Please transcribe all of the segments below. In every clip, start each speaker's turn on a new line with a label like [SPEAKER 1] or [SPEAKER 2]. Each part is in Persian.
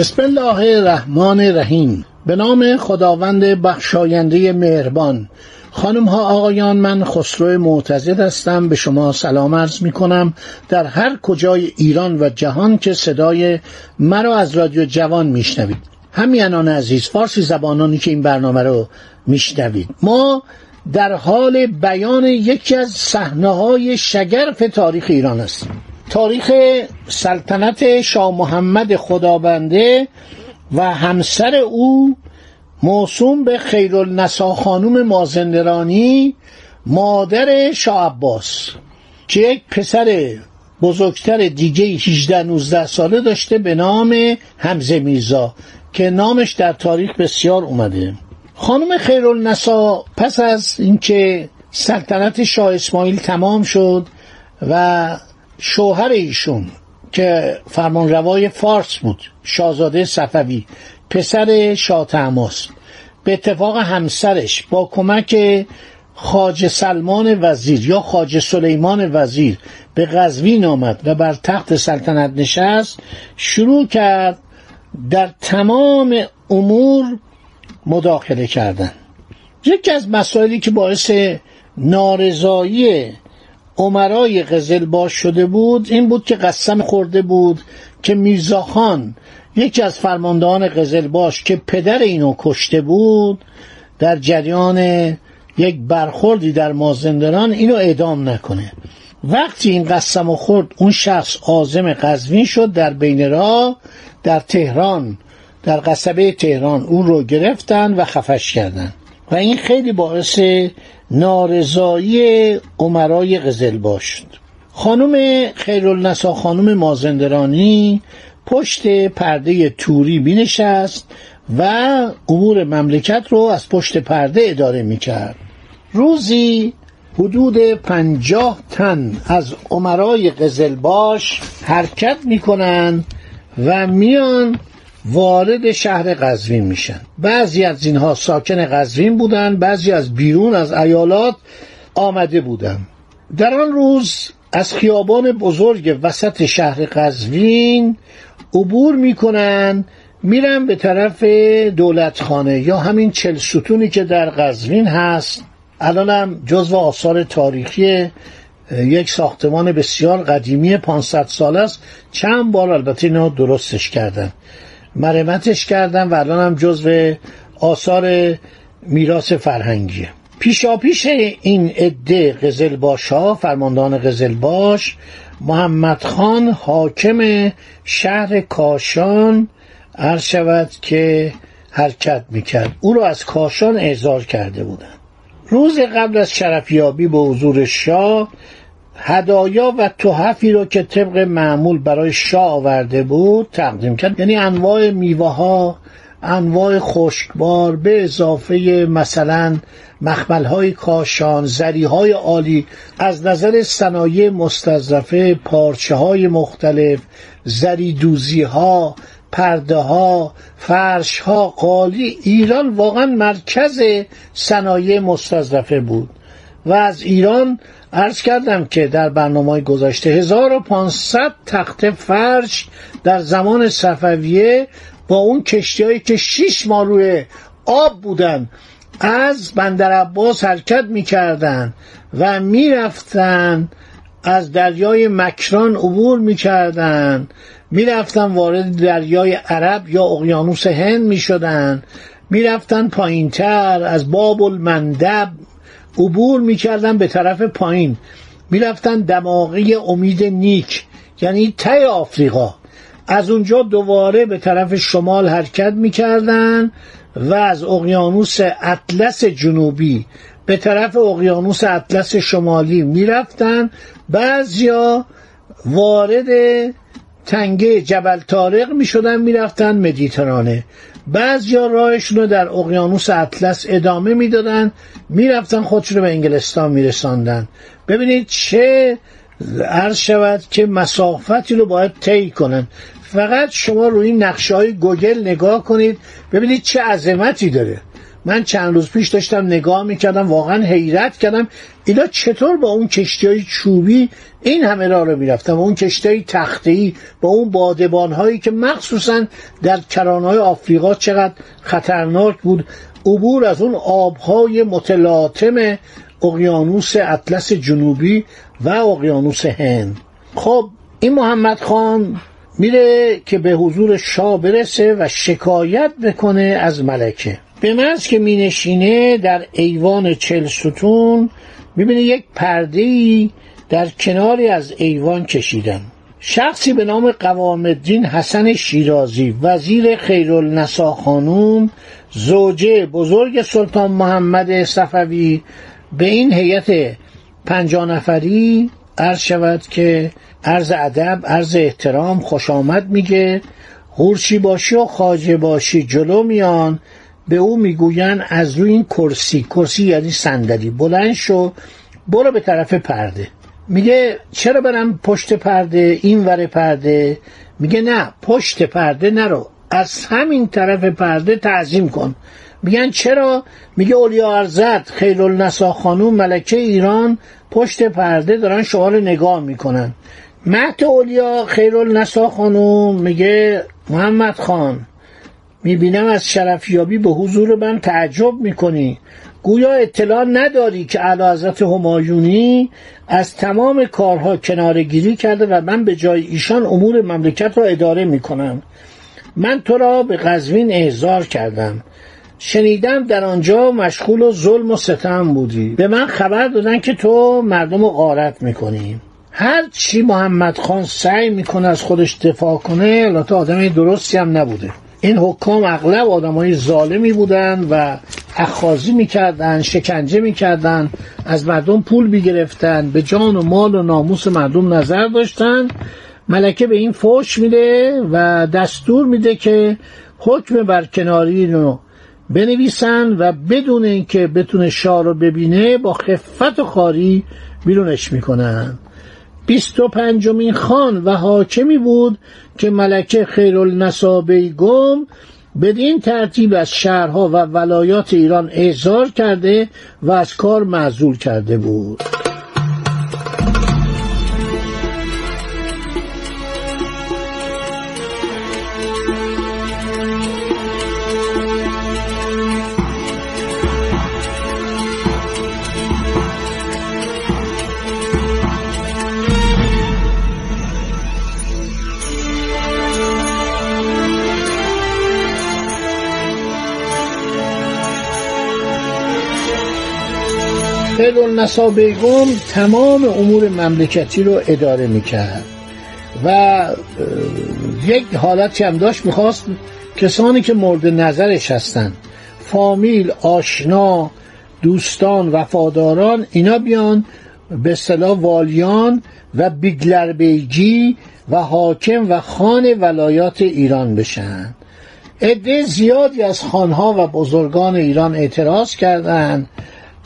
[SPEAKER 1] بسم الله الرحمن الرحیم. به نام خداوند بخشاینده مهربان. خانم ها آقایان من خسرو معتزد هستم. به شما سلام عرض می کنم در هر کجای ایران و جهان که صدای مرا از رادیو جوان میشنوید. همیانان عزیز فارسی زبانانی که این برنامه رو میشنوید. ما در حال بیان یکی از صحنه های شگرف تاریخ ایران هستیم. تاریخ سلطنت شاه محمد خدابنده و همسر او موسوم به خیرالنسا خانوم مازندرانی مادر شاه عباس که یک پسر بزرگتر دیگه 18 19 ساله داشته به نام حمزه میرزا که نامش در تاریخ بسیار اومده. خانم خیرالنسا پس از اینکه سلطنت شاه اسماعیل تمام شد و شوهر ایشون که فرمانروای فارس بود شاهزاده صفوی پسر شاه تماس. به اتفاق همسرش با کمک خاج سلمان وزیر یا خاج سلیمان وزیر به قزوین آمد و بر تخت سلطنت نشست شروع کرد در تمام امور مداخله کردن. یکی از مسائلی که باعث نارضایی عمرای قزل باش شده بود این بود که قسم خورده بود که میرزاخان یکی از فرماندهان قزل باش که پدر اینو کشته بود در جریان یک برخوردی در مازندران اینو اعدام نکنه. وقتی این قسم خورد اون شخص آزم قزوین شد در بین راه در تهران در قصبه تهران اون رو گرفتن و خفش کردن. و این خیلی باعث نارضایی عمرای قزلباش شد. خانم خیرالنسا خانم مازندرانی پشت پرده توری بینشست و امور مملکت رو از پشت پرده اداره می‌کرد. روزی حدود پنجاه تن از عمرای قزلباش حرکت می‌کنن و میان وارد شهر قزوین میشن. بعضی از اینها ساکن قزوین بودن بعضی از بیرون از ایالات آمده بودن. در آن روز از خیابان بزرگ وسط شهر قزوین عبور می‌کنن میرن به طرف دولتخانه یا همین چل ستونی که در قزوین هست. الانم جزو آثار تاریخی یک ساختمان بسیار قدیمی 500 سال است. چند بار البته اینا درستش کردن. مرمتش کردن و الان هم جزو آثار میراث فرهنگیه. پیشاپیش این عده قزلباش ها فرماندهان قزلباش محمد خان حاکم شهر کاشان عرض شود که حرکت می‌کرد. او را از کاشان اعزار کرده بودند روز قبل از شرفیابی به حضور شاه هدایا و تحفی رو که طبق معمول برای شاه آورده بود تقدیم کرد. یعنی انواع میوه ها انواع خشکبار به اضافه مثلا مخمل های کاشان زری های عالی از نظر صنایع مستظرفه پارچه های مختلف زری دوزی ها پرده ها فرش ها قالی ایران واقعا مرکز صنایع مستظرفه بود. و از ایران عرض کردم که در برنامه گذاشته 1500 تخت فرش در زمان صفویه با اون کشتی که شیش ماه روی آب بودن از بندر عباس حرکت می‌کردن و می‌رفتن از دریای مکران عبور می‌کردن. می‌رفتن وارد دریای عرب یا اقیانوس هند می‌شدن. می‌رفتن پایینتر از باب المندب عبور می‌کردن به طرف پایین. می‌رفتن دماغی امید نیک یعنی ته آفریقا. از اونجا دوباره به طرف شمال حرکت می‌کردن و از اقیانوس اطلس جنوبی به طرف اقیانوس اطلس شمالی می‌رفتن. بعضیا وارد تنگه جبل طارق می شدن می رفتن مدیترانه بعضیا راهشون رو در اقیانوس اطلس ادامه می‌دادن می‌رفتن خودشون رو به انگلستان میرساندن. ببینید چه عرض شود که مسافتی رو باید طی کنن. فقط شما روی این نقشه های گوگل نگاه کنید ببینید چه عظمتی داره. من چند روز پیش داشتم نگاه می‌کردم واقعا حیرت کردم اینا چطور با اون کشتی های چوبی این همه راه رو می‌رفتن با اون کشتی های تختی با اون بادبان هایی که مخصوصا در کرانهای آفریقا چقدر خطرناک بود. عبور از اون آبهای متلاطم اقیانوس اطلس جنوبی و اقیانوس هند. خب این محمد خان میره که به حضور شاه برسه و شکایت بکنه از ملکه. به محض که مینشینه در ایوان چل ستون می‌بینه یک پرده در کناری از ایوان کشیدن. شخصی به نام قوام الدین حسن شیرازی وزیر خیرالنسا خانوم زوجه بزرگ سلطان محمد صفوی به این هیئت پنجاه نفری عرض شود که عرض ادب عرض احترام خوش آمد میگه. هورچی باشی و خاجه باشی جلو میان. به او می‌گوین از روی این کرسی کرسی یعنی صندلی. بلند شو برو به طرف پرده. میگه چرا برم پشت پرده این ور پرده؟ میگه نه پشت پرده نرو. از همین طرف پرده تعظیم کن. میگن چرا؟ میگه اولیا ارزد خیل النسا خانوم ملکه ایران پشت پرده دارن شما رو نگاه می‌کنن. مهد اولیا خیل النسا خانوم میگه محمد خان. می‌بینم از شرفیابی به حضور من تعجب می‌کنی. گویا اطلاع نداری که اعلی حضرت همایونی از تمام کارها کنارگیری کرده و من به جای ایشان امور مملکت را اداره می‌کنم. من تو را به قزوین احضار کردم. شنیدم در آنجا مشغول و ظلم و ستم بودی. به من خبر دادن که تو مردم رو غارت می‌کنی. هر چی محمد خان سعی می‌کنه از خودش دفاع کنه البته آدم درستی هم نبوده. این حکام اغلب آدمای ظالمی بودن و اخاذی می‌کردن شکنجه می‌کردن از مردم پول می‌گرفتن به جان و مال و ناموس مردم نظر داشتن. ملکه به این فوش میده و دستور میده که حکم برکناری رو بنویسن و بدون اینکه بتونه شاه رو ببینه با خفت و خاری بیرونش می‌کنن. بیست و پنجمین خان و حاکمی بود که ملکه خیرالنسا بیگم بدین ترتیب از شهرها و ولایات ایران احضار کرده و از کار معذول کرده بود. خیرالنسا بیگم تمام امور مملکتی رو اداره می‌کرد. و یک حالتی هم داشت می‌خواست کسانی که مورد نظرش هستن فامیل آشنا دوستان وفاداران اینا بیان به اصطلاح والیان و بیگلر بیگی و حاکم و خان ولایات ایران بشن. عده زیادی از خانها و بزرگان ایران اعتراض کردند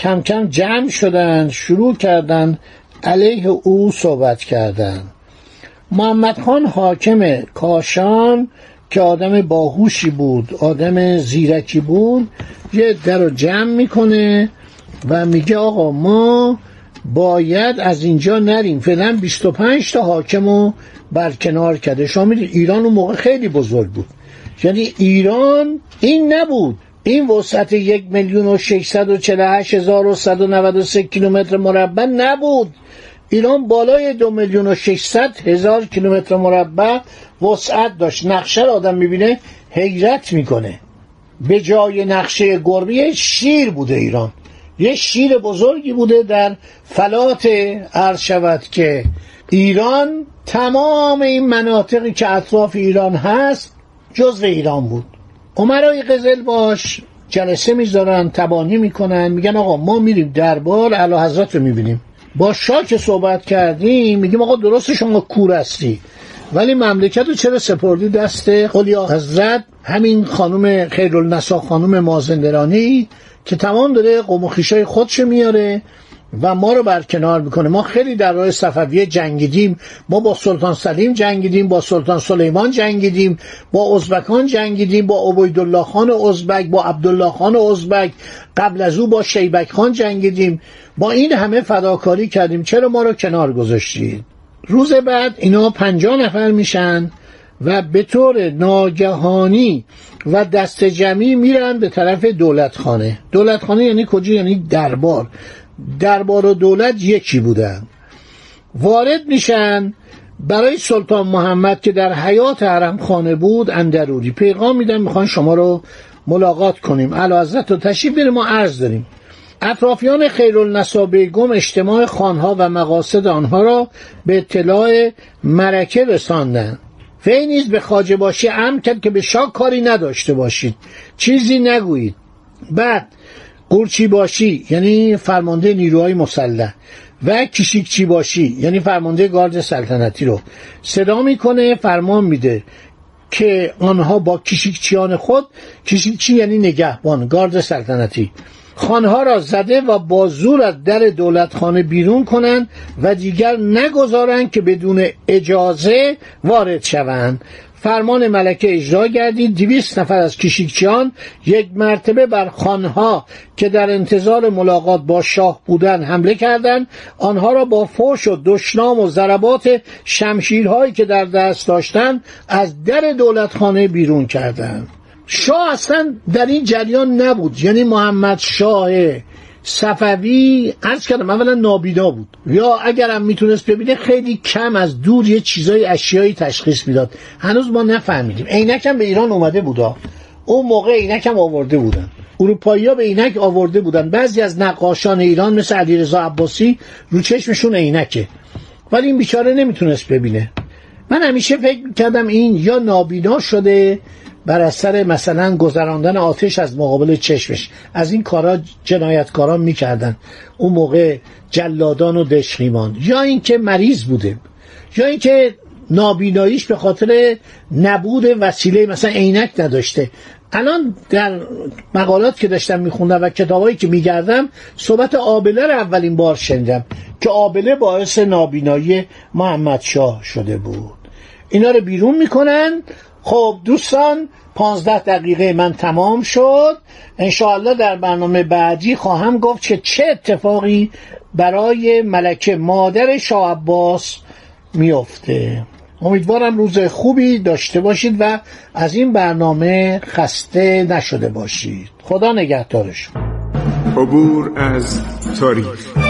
[SPEAKER 1] کم کم جمع شدن شروع کردند علیه او صحبت کردند محمد خان حاکم کاشان که آدم باهوشی بود آدم زیرکی بود یه در رو جمع می‌کنه و میگه آقا ما باید از اینجا نریم. فعلا 25 تا حاکم رو برکنار کرده. شما می‌دید ایران اون موقع خیلی بزرگ بود. یعنی ایران این نبود. این وسعت یک میلیون و هزار و و کیلومتر مربع نبود. ایران بالای دو میلیون و هزار کیلومتر مربع وسعت داشت. نقشه رو آدم می‌بینه حیرت می‌کنه. به جای نقشه گربه شیر بوده ایران. یه شیر بزرگی بوده در فلات عرض شود که ایران تمام این مناطقی که اطراف ایران هست جزو ایران بود. عمرای قزل باش جلسه می‌ذارن تبانی می‌کنن میگن آقا ما میریم دربار اعلی حضرت رو می‌بینیم. با شاه که صحبت کردیم میگیم آقا درست شما کور هستی. ولی مملکت رو چرا سپردی دست قلیا حضرت؟ همین خانم خیرالنسا خانم مازندرانی که تمام داره قوم خودش میاره. و ما رو برکنار می‌کنه. ما خیلی در راه صفویه جنگیدیم. ما با سلطان سلیم جنگیدیم با سلطان سلیمان جنگیدیم با ازبکان جنگیدیم با عبیدالله خان ازبک با عبدالله خان ازبک قبل از او با شیبک خان جنگیدیم. با این همه فداکاری کردیم. چرا ما رو کنار گذاشتید؟ روز بعد اینا پنجاه نفر میشن و به طور ناگهانی و دست جمعی میرن به طرف دولتخانه. دولتخانه یعنی کجا؟ یعنی دربار. دربار و دولت یکی بودن. وارد میشن برای سلطان محمد که در حیات حرم خانه بود اندروری پیغام میدن می‌خوان شما رو ملاقات کنیم. علا حضرت رو تشریف بریم ما عرض داریم. اطرافیان خیرالنسا بیگم اجتماع خانها و مقاصد آنها را به اطلاع مرکه رساندند وی نیز به خاجه باشی امر که به شاه کاری نداشته باشید. چیزی نگویید. بعد قورچی باشی یعنی فرمانده نیروهای مسلح. و کشیکچی باشی یعنی فرمانده گارد سلطنتی رو. صدا می‌کنه فرمان میده که آنها با کشیکچیان خود کشیکچی یعنی نگهبان گارد سلطنتی. خانها را زده و با زور از در دولتخانه بیرون کنند و دیگر نگذارند که بدون اجازه وارد شوند. فرمان ملکه اجرا گردید. دویست نفر از کشیکچیان یک مرتبه بر خانها که در انتظار ملاقات با شاه بودن حمله کردند. آنها را با فوش و دشنام و ضربات شمشیرهایی که در دست داشتند از در دولتخانه بیرون کردند. شاه اصلا در این جریان نبود. یعنی محمد شاه صفوی عرض کردم اولا نابینا بود. یا اگرم می‌تونست ببینه خیلی کم از دور یه چیزای اشیایی تشخیص می‌داد. هنوز ما نفهمیدیم. عینکم به ایران اومده بودا. اون موقع عینکم آورده بودن. اروپایی ها به عینک آورده بودن. بعضی از نقاشان ایران مثل علیرضا عباسی رو چشمشون عینکه. ولی این بیچاره نمی‌تونست ببینه. من همیشه فکر کردم این یا نابینا شده بر اثر مثلا گذراندن آتش از مقابل چشمش. از این کارا جنایتکاران می‌کردن. اون موقع جلادان و دشخیمان یا اینکه مریض بوده. یا اینکه نابیناییش به خاطر نبود وسیله مثلا عینک نداشته. الان در مقالات که داشتم میخوندم و کتابایی که میگردم صحبت آبله رو اولین بار شنیدم که آبله باعث نابینایی محمد شاه شده بود. اینا رو بیرون می‌کنن خب دوستان پانزده دقیقه من تمام شد. انشاءالله در برنامه بعدی خواهم گفت که چه اتفاقی برای ملکه مادر شاه عباس میفته امیدوارم روز خوبی داشته باشید و از این برنامه خسته نشده باشید. خدا نگهدارشون.
[SPEAKER 2] عبور از تاریخ.